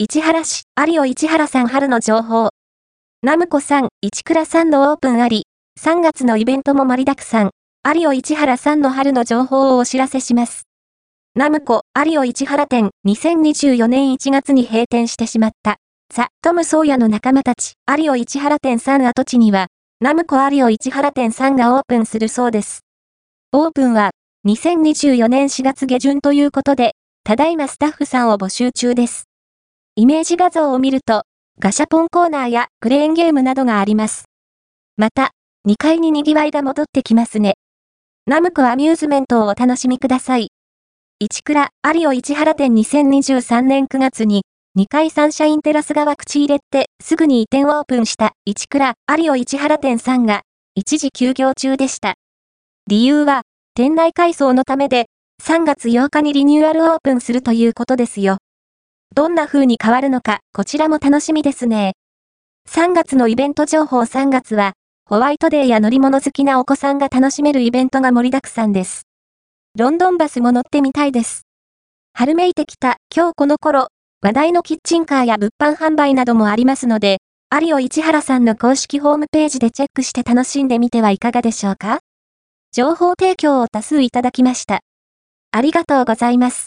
市原市、有尾市原さん春の情報。ナムコさん、市倉さんのオープンあり、3月のイベントも盛りだくさん、有尾市原さんの春の情報をお知らせします。ナムコ、有尾市原店、2024年1月に閉店してしまった。ザ・トム・ソーヤの仲間たち、有尾市原店さん跡地には、ナムコ有尾市原店さんがオープンするそうです。オープンは、2024年4月下旬ということで、ただいまスタッフさんを募集中です。イメージ画像を見ると、ガシャポンコーナーやクレーンゲームなどがあります。また、2階に賑わいが戻ってきますね。ナムコアミューズメントをお楽しみください。市倉、有尾市原店2023年9月に、2階サンシャインテラス側口入れて、すぐに移転オープンした市倉、有尾市原店さんが、一時休業中でした。理由は、店内改装のためで、3月8日にリニューアルオープンするということですよ。どんな風に変わるのか、こちらも楽しみですね。3月のイベント情報3月は、ホワイトデーや乗り物好きなお子さんが楽しめるイベントが盛りだくさんです。ロンドンバスも乗ってみたいです。春めいてきた今日この頃、話題のキッチンカーや物販販売などもありますので、有尾市原さんの公式ホームページでチェックして楽しんでみてはいかがでしょうか？情報提供を多数いただきました。ありがとうございます。